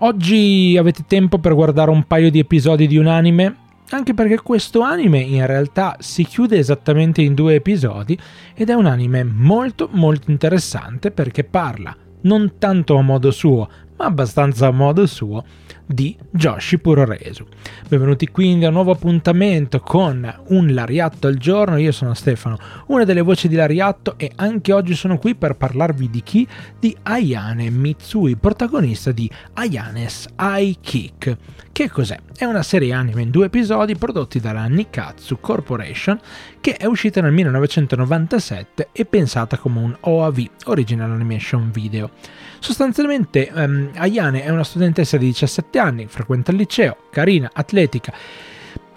Oggi avete tempo per guardare un paio di episodi di un anime? Anche perché questo anime in realtà si chiude esattamente in due episodi ed è un anime molto molto interessante perché parla non tanto a modo suo, ma abbastanza a modo suo di Joshi Puroresu. Benvenuti quindi a un nuovo appuntamento con un Lariatto al giorno, io sono Stefano, una delle voci di Lariatto e anche oggi sono qui per parlarvi di chi? Di Ayane Mitsui, protagonista di Ayane's Eye Kick. Che cos'è? È una serie anime in due episodi prodotti dalla Nikatsu Corporation che è uscita nel 1997 e pensata come un OAV, Original Animation Video. Sostanzialmente um, Ayane è una studentessa di 17 anni, frequenta il liceo, carina, atletica,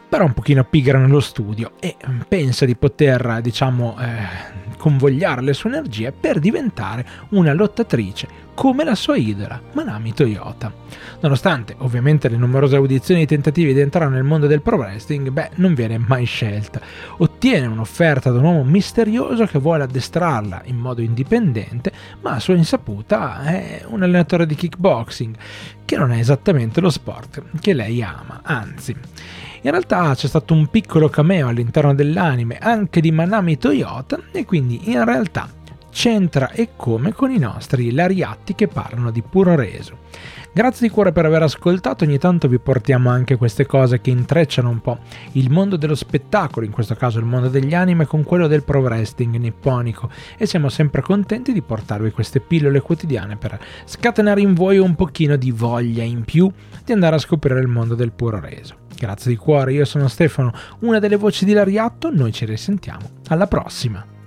però un pochino pigra nello studio e mm, pensa di poter, diciamo, eh, convogliare le sue energie per diventare una lottatrice come la sua idola, Manami Toyota. Nonostante ovviamente le numerose audizioni e tentativi di entrare nel mondo del pro wrestling, beh, non viene mai scelta. Ottiene un'offerta da un uomo misterioso che vuole addestrarla in modo indipendente, ma a sua insaputa è un allenatore di kickboxing, che non è esattamente lo sport che lei ama, anzi. In realtà c'è stato un piccolo cameo all'interno dell'anime anche di Manami Toyota e quindi in realtà c'entra e come con i nostri lariatti che parlano di puro reso. Grazie di cuore per aver ascoltato, ogni tanto vi portiamo anche queste cose che intrecciano un po' il mondo dello spettacolo, in questo caso il mondo degli anime, con quello del pro wrestling nipponico e siamo sempre contenti di portarvi queste pillole quotidiane per scatenare in voi un pochino di voglia in più di andare a scoprire il mondo del puro reso. Grazie di cuore, io sono Stefano, una delle voci di Lariatto, noi ci risentiamo. Alla prossima!